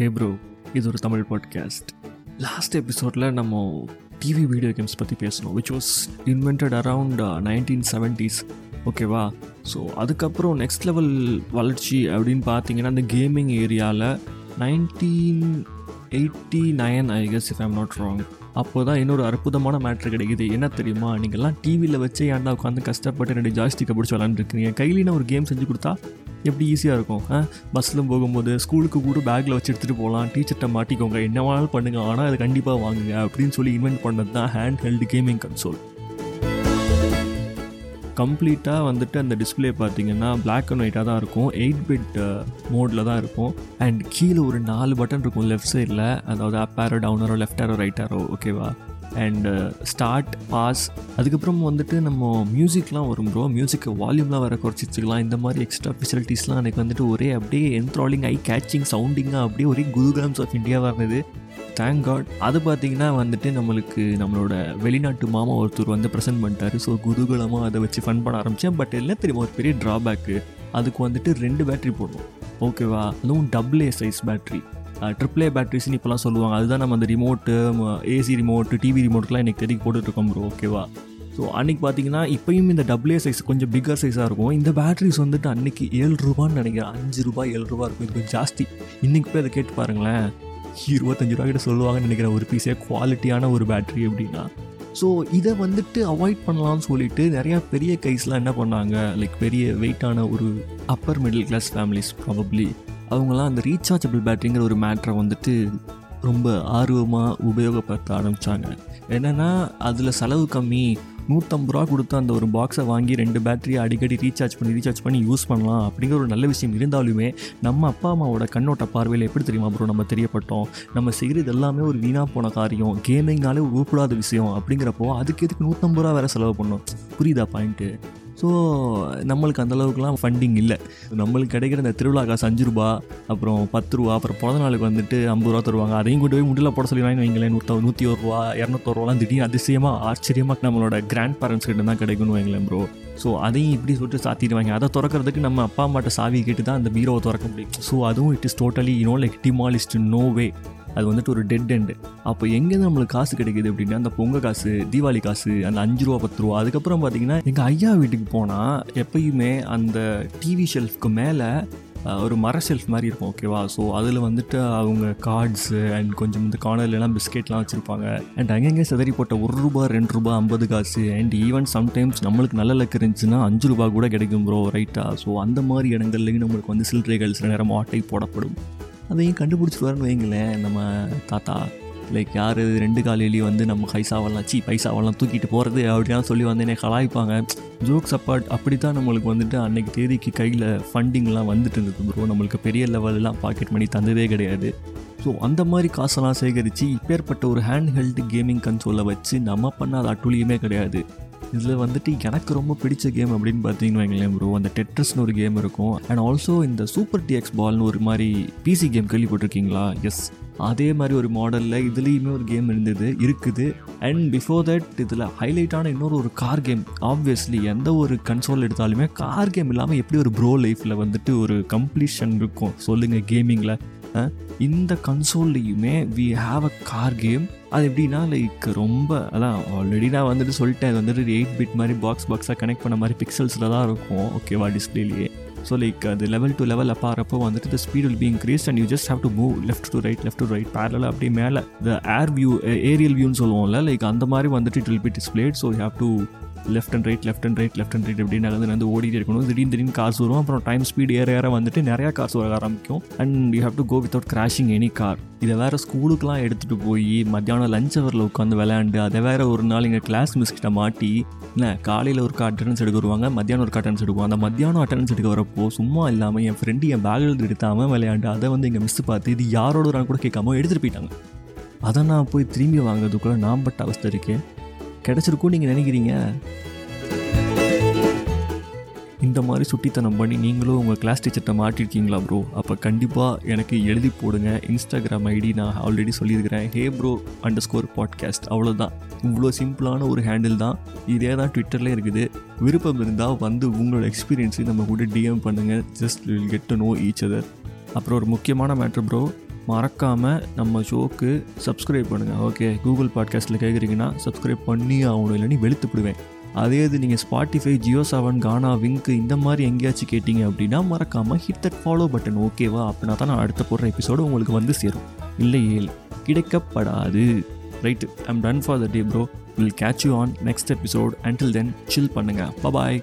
ஹே bro இது ஒரு Tamil podcast last எபிசோடில் நம்ம டிவி வீடியோ கேம்ஸ் பற்றி பேசணும் which was invented around nineteen seventies ஓகேவா ஸோ அதுக்கப்புறம் நெக்ஸ்ட் லெவல் வளர்ச்சி அப்படின்னு பார்த்தீங்கன்னா அந்த கேமிங் ஏரியாவில் nineteen eighty nine I guess if I'm not wrong அப்போ தான் இன்னொரு அற்புதமான மேட்ரு கிடைக்குது. என்ன தெரியுமா? நீங்கள்லாம் டிவியில் வச்சு ஏன்டா உட்காந்து கஷ்டப்பட்டு ரெண்டு ஜாஸ்டிக்கை பிடிச்சி விளாண்டுருக்கீங்க கையிலின ஒரு கேம் செஞ்சு கொடுத்தா எப்படி ஈஸியாக இருக்கும்? பஸ்ஸில் போகும்போது ஸ்கூலுக்கு கூட பேக்கில் வச்சு எடுத்துகிட்டு போகலாம் டீச்சர்கிட்ட மாட்டிக்கோங்க. என்ன வேணாலும் பண்ணுங்கள் ஆனால் அது கண்டிப்பாக வாங்குங்க. அப்படின்னு சொல்லி இன்வென்ட் பண்ணது தான் ஹேண்ட் ஹெல்டு கேமிங் கன்சோல் கம்ப்ளீட்டாக வந்துட்டு அந்த டிஸ்பிளே பார்த்தீங்கன்னா பிளாக் அண்ட் ஒயிட்டாக தான் இருக்கும். எயிட் பிட் மோடில் தான் இருக்கும். அண்ட் கீழே ஒரு நாலு பட்டன் இருக்கும் லெஃப்ட் சைடில் அதாவது up arrow down left arrow right arrow ஓகேவா அண்டு ஸ்டார்ட் பாஸ் அதுக்கப்புறம் வந்துட்டு நம்ம மியூசிக்லாம் வரும் ப்ரோ மியூசிக்கை வால்யூம்லாம் வேறு குறைச்சிச்சுக்கலாம் இந்த மாதிரி எக்ஸ்ட்ரா ஃபெசிலிட்டிஸ்லாம் எனக்கு வந்துட்டு ஒரே அப்படியே என்த்ராலிங் ஐ கேச்சிங் சவுண்டிங்காக அப்படியே ஒரே குதுகிராம்ஸ் ஆஃப் இந்தியாவாக இருந்தது. தேங்க் காட் அது பார்த்தீங்கன்னா வந்துட்டு நம்மளுக்கு நம்மளோட வெளிநாட்டு மாமா ஒருத்தர் வந்து ப்ரெசென்ட் பண்ணிட்டாரு. ஸோ குதூகலமாக அதை வச்சு ஃபன் பண்ண ஆரம்பித்தேன் பட் என்ன தெரியுமா? ஒரு பெரிய ட்ராபேக்கு அதுக்கு வந்துட்டு ரெண்டு பேட்ரி போடணும். ஓகேவா அதுவும் double A size battery triple A பேட்ரிஸ்னு இப்போலாம் சொல்லுவாங்க. அதுதான் நம்ம அந்த ரிமோட்டு ஏசி ரிமோட்டு டிவி ரிமோட்லாம் இன்றைக்கி தெரிவிக்க போட்டுட்ருக்கோம் ப்ரோ ஓகேவா ஸோ அன்றைக்கி பார்த்தீங்கன்னா இப்போயும் இந்த டபுள்ஏ சைஸ் கொஞ்சம் பிக்கர் சைஸாக இருக்கும். இந்த பேட்ரிஸ் வந்துட்டு அன்றைக்கி ஏழு ரூபான்னு நினைக்கிறேன். அஞ்சு ரூபாய் ஏழு ரூபா இருக்கும். இது கொஞ்சம் ஜாஸ்தி. இன்றைக்கி போய் அதை கேட்டு பாருங்களேன். இருபத்தஞ்சு ரூபா கிட்ட சொல்லுவாங்கன்னு நினைக்கிறேன் ஒரு பீஸே குவாலிட்டியான ஒரு பேட்ரி அப்படின்னா ஸோ இதை வந்துட்டு அவாய்ட் பண்ணலாம்னு சொல்லிட்டு நிறையா பெரிய கைஸ்லாம் என்ன பண்ணாங்க? லைக் பெரிய வெயிட்டான ஒரு upper middle class families probably அவங்களாம் அந்த ரீசார்ஜபிள் பேட்டரிங்கிற ஒரு மேட்ரை வந்துட்டு ரொம்ப ஆர்வமாக உபயோகப்படுத்த ஆரம்பித்தாங்க என்னென்னா அதில் செலவு கம்மி நூற்றம்பது ரூபா கொடுத்து அந்த ஒரு பாக்ஸை வாங்கி ரெண்டு பேட்டரியை அடிக்கடி ரீசார்ஜ் பண்ணி ரீசார்ஜ் பண்ணி யூஸ் பண்ணலாம் அப்படிங்கிற ஒரு நல்ல விஷயம் இருந்தாலுமே நம்ம அப்பா அம்மாவோட கண்ணோட்ட பார்வையில் எப்படி தெரியுமா ப்ரோ நம்ம தெரியப்பட்டோம்? நம்ம செய்கிறது எல்லாமே ஒரு வீணாக போன காரியம் கேமிங்னாலே உருப்படாத விஷயம் அப்படிங்கிறப்போ அதுக்கு எதுக்கு நூற்றம்பது ரூபா வேறு செலவு பண்ணோம் புரியுதா பாயிண்ட்டு ஸோ நம்மளுக்கு அந்தளவுக்குலாம் ஃபண்டிங் இல்லை. நம்மளுக்கு கிடைக்கிற இந்த திருவிழா காசு அஞ்சு ரூபா அப்புறம் பத்து ரூபா அப்புறம் பிறந்த நாளுக்கு வந்துட்டு ஐம்பது ரூபா தருவாங்க. அதையும் கொண்டு போய் முடியல போட சொல்லி வைங்களேன். நூற்ற நூற்றி ஒரு ரூபா இரநூத்தோருவாலாம் திடீர்னு அதிசயமாக ஆச்சரியமாக நம்மளோட கிராண்ட் பேரண்ட்ஸ் கிட்ட தான் கிடைக்கும்னு வைங்களேன் ப்ரோ ஸோ அதையும் இப்படி சொல்லிட்டு சாத்திடுவாங்க. அதை திறக்கிறதுக்கு நம்ம அப்பா அம்மாட்ட சாவி கேட்டு தான் அந்த பீரோவை திறக்க முடியும். ஸோ அதுவும் it is totally you know like demolished no way அது வந்துட்டு ஒரு டெட் எண்டு அப்போ எங்கேருந்து நம்மளுக்கு காசு கிடைக்குது அப்படின்னா அந்த பொங்கல் காசு தீபாவளி காசு அந்த அஞ்சு ரூபா பத்து ரூபா அதுக்கப்புறம் பார்த்தீங்கன்னா எங்கள் ஐயா வீட்டுக்கு போனால் எப்பயுமே அந்த டிவி ஷெல்ஃப்க்கு மேலே ஒரு மர ஷெல்ஃப் மாதிரி இருக்கும் ஓகேவா ஸோ அதில் வந்துட்டு அவங்க கார்ட்ஸு அண்ட் கொஞ்சம் இந்த கார்னர்லாம் பிஸ்கெட்லாம் வச்சுருப்பாங்க. அண்ட் அங்கங்கே செதறி போட்ட ஒரு ரூபா ரெண்டு ரூபா ஐம்பது காசு. அண்ட் ஈவன் சம்டைம்ஸ் நம்மளுக்கு நல்ல லக்கு இருந்துச்சுன்னா அஞ்சு ரூபா கூட கிடைக்கும் ப்ரோ ரைட்டாக ஸோ அந்த மாதிரி இடங்கள்லையும் நம்மளுக்கு வந்து சில்லறைகள் சில நேரம் ஆட்டை போடப்படும். அதையும் கண்டுபிடிச்சிருவாருன்னு வைங்களேன். நம்ம தாத்தா லைக் யார் ரெண்டு காலையிலேயும் வந்து நம்ம பைசாவெல்லாம் சி பைசாவெல்லாம் தூக்கிட்டு போகிறது அப்படின்னா சொல்லி வந்து என்னை கலாய்ப்பாங்க. ஜோக்ஸ் அப்பார்ட் அப்படி தான் நம்மளுக்கு வந்துட்டு அன்றைக்கி தேதிக்கு கையில் ஃபண்டிங்லாம் வந்துட்டு இருந்தது ப்ரோ நம்மளுக்கு பெரிய லெவலெலாம் பாக்கெட் பண்ணி தந்ததே கிடையாது. ஸோ அந்த மாதிரி காசெல்லாம் சேகரித்து இப்பேற்பட்ட ஒரு ஹேண்ட் ஹெல்டு கேமிங் கன்சோலை வச்சு நம்ம பண்ண அது அட்டுலியுமே கிடையாது. இதில் வந்துட்டு எனக்கு ரொம்ப பிடிச்ச கேம் அப்படின்னு பார்த்தீங்கன்னு வைங்களேன் ப்ரோ அந்த டெட்ரஸ்னு ஒரு கேம் இருக்கும். அண்ட் ஆல்சோ இந்த சூப்பர் டிஎக்ஸ் பால்னு ஒரு மாதிரி பிசி கேம் கேள்விப்பட்டிருக்கீங்களா? எஸ் அதே மாதிரி ஒரு மாடலில் இதுலேயுமே ஒரு கேம் இருந்தது இருக்குது. அண்ட் பிஃபோர் தட் இதில் ஹைலைட்டான இன்னொரு ஒரு கார் கேம் ஆப்வியஸ்லி எந்த ஒரு கன்சோல் எடுத்தாலுமே கார் கேம் இல்லாமல் எப்படி ஒரு ப்ரோ லைஃப்பில் வந்துட்டு ஒரு கம்ப்ளீஷன் இருக்கும்? சொல்லுங்கள் கேமிங்கில் இந்த கன்சோல்லையுமே we have a car game அது எப்படின்னா லைக் ரொம்ப அதான் ஆல்ரெடி நான் வந்துட்டு சொல்லிட்டேன் அது வந்துட்டு எயிட் பிட் மாதிரி பாக்ஸ் பாக்ஸாக கனெக்ட் பண்ண மாதிரி பிக்சல்ஸில் தான் இருக்கும் ஓகேவா டிஸ்பிளேலேயே ஸோ லைக் அது லெவல் டு லெவல் அப்பாறப்போ வந்துட்டு the speed will be increase and you just have to move left to right left to right பேரல அப்படியே மேலே. த ஏர் வியூ ஏரியல் வியூன்னு சொல்லுவோம்ல லைக் அந்த மாதிரி வந்துட்டு it will be displayed so you have to left and right left and right left and right அப்படின்னு நடந்து வந்து ஓடிட்டு இருக்கணும். திடீர்னு திடீர்னு காசு வரும். அப்புறம் டைம் ஸ்பீட் ஏற ஏற வந்துட்டு நிறையா காசு வர ஆரம்பிக்கும். And you have to go without crashing any car இதை வேறு ஸ்கூலுக்குலாம் எடுத்துகிட்டு போய் மத்தியானம் லஞ்ச் ஹவரில் உட்காந்து விளையாண்டு அதை வேறு ஒரு நாள் எங்கள் கிளாஸ் மிஸ் கிட்ட மாட்டி இல்லை காலையில் ஒரு அட்டண்டன்ஸ் எடுக்க வருவாங்க மத்தியானம் ஒரு அட்டண்டன்ஸ் எடுக்குவோம் அந்த மத்தியானம் அட்டண்டன்ஸ் எடுக்க வரப்போ சும்மா இல்லாமல் என் ஃப்ரெண்டு என் பேக்கில் எடுத்தாமல் விளையாண்டு அதை வந்து எங்கள் மிஸ் பார்த்து இது யாரோட ஒரு கூட கேட்காம எடுத்துகிட்டு போயிட்டாங்க. அதை நான் போய் திரும்பி வாங்குறதுக்குள்ளே நான் பட்ட அவஸ்தை இருக்கேன் கிடச்சிருக்கும் நீங்கள் நினைக்கிறீங்க? இந்த மாதிரி சுட்டித்தனம் பண்ணி நீங்களும் உங்கள் கிளாஸ் டீச்சர்கிட்ட மாட்டிருக்கீங்களா ப்ரோ அப்போ கண்டிப்பாக எனக்கு எழுதி போடுங்க. இன்ஸ்டாகிராம் ஐடி நான் ஆல்ரெடி சொல்லியிருக்கிறேன். Hey bro under score podcast அவ்வளோதான் இவ்வளோ சிம்பிளான ஒரு ஹேண்டில் தான். இதே தான் ட்விட்டர்லேயே இருக்குது. விருப்பம் இருந்தால் வந்து உங்களோட எக்ஸ்பீரியன்ஸையும் நம்ம கூட டிஎம் பண்ணுங்கள் just will get to know each other அப்புறம் ஒரு முக்கியமான மேட்ரு ப்ரோ மறக்காமல் நம்ம ஷோக்கு சப்ஸ்கிரைப் பண்ணுங்கள் ஓகே கூகுள் பாட்காஸ்ட்டில் கேட்குறீங்கன்னா சப்ஸ்கிரைப் பண்ணி ஆகணும். இல்லைன்னு வெளுத்துப்பிடுவேன் அதே இது நீங்கள் ஸ்பாட்டிஃபை ஜியோ செவன் கானா விங்க் இந்த மாதிரி எங்கேயாச்சும் கேட்டிங்க அப்படின்னா மறக்காமல் ஹிட் தட் ஃபாலோ பட்டன் ஓகேவா அப்படின்னா தான் நான் அடுத்த போடுற எபிசோடு உங்களுக்கு வந்து சேரும். இல்லையே கிடைக்கப்படாது. Right I'm done for the day bro will catch you on next episode until then chill பண்ணுங்கள் பாய்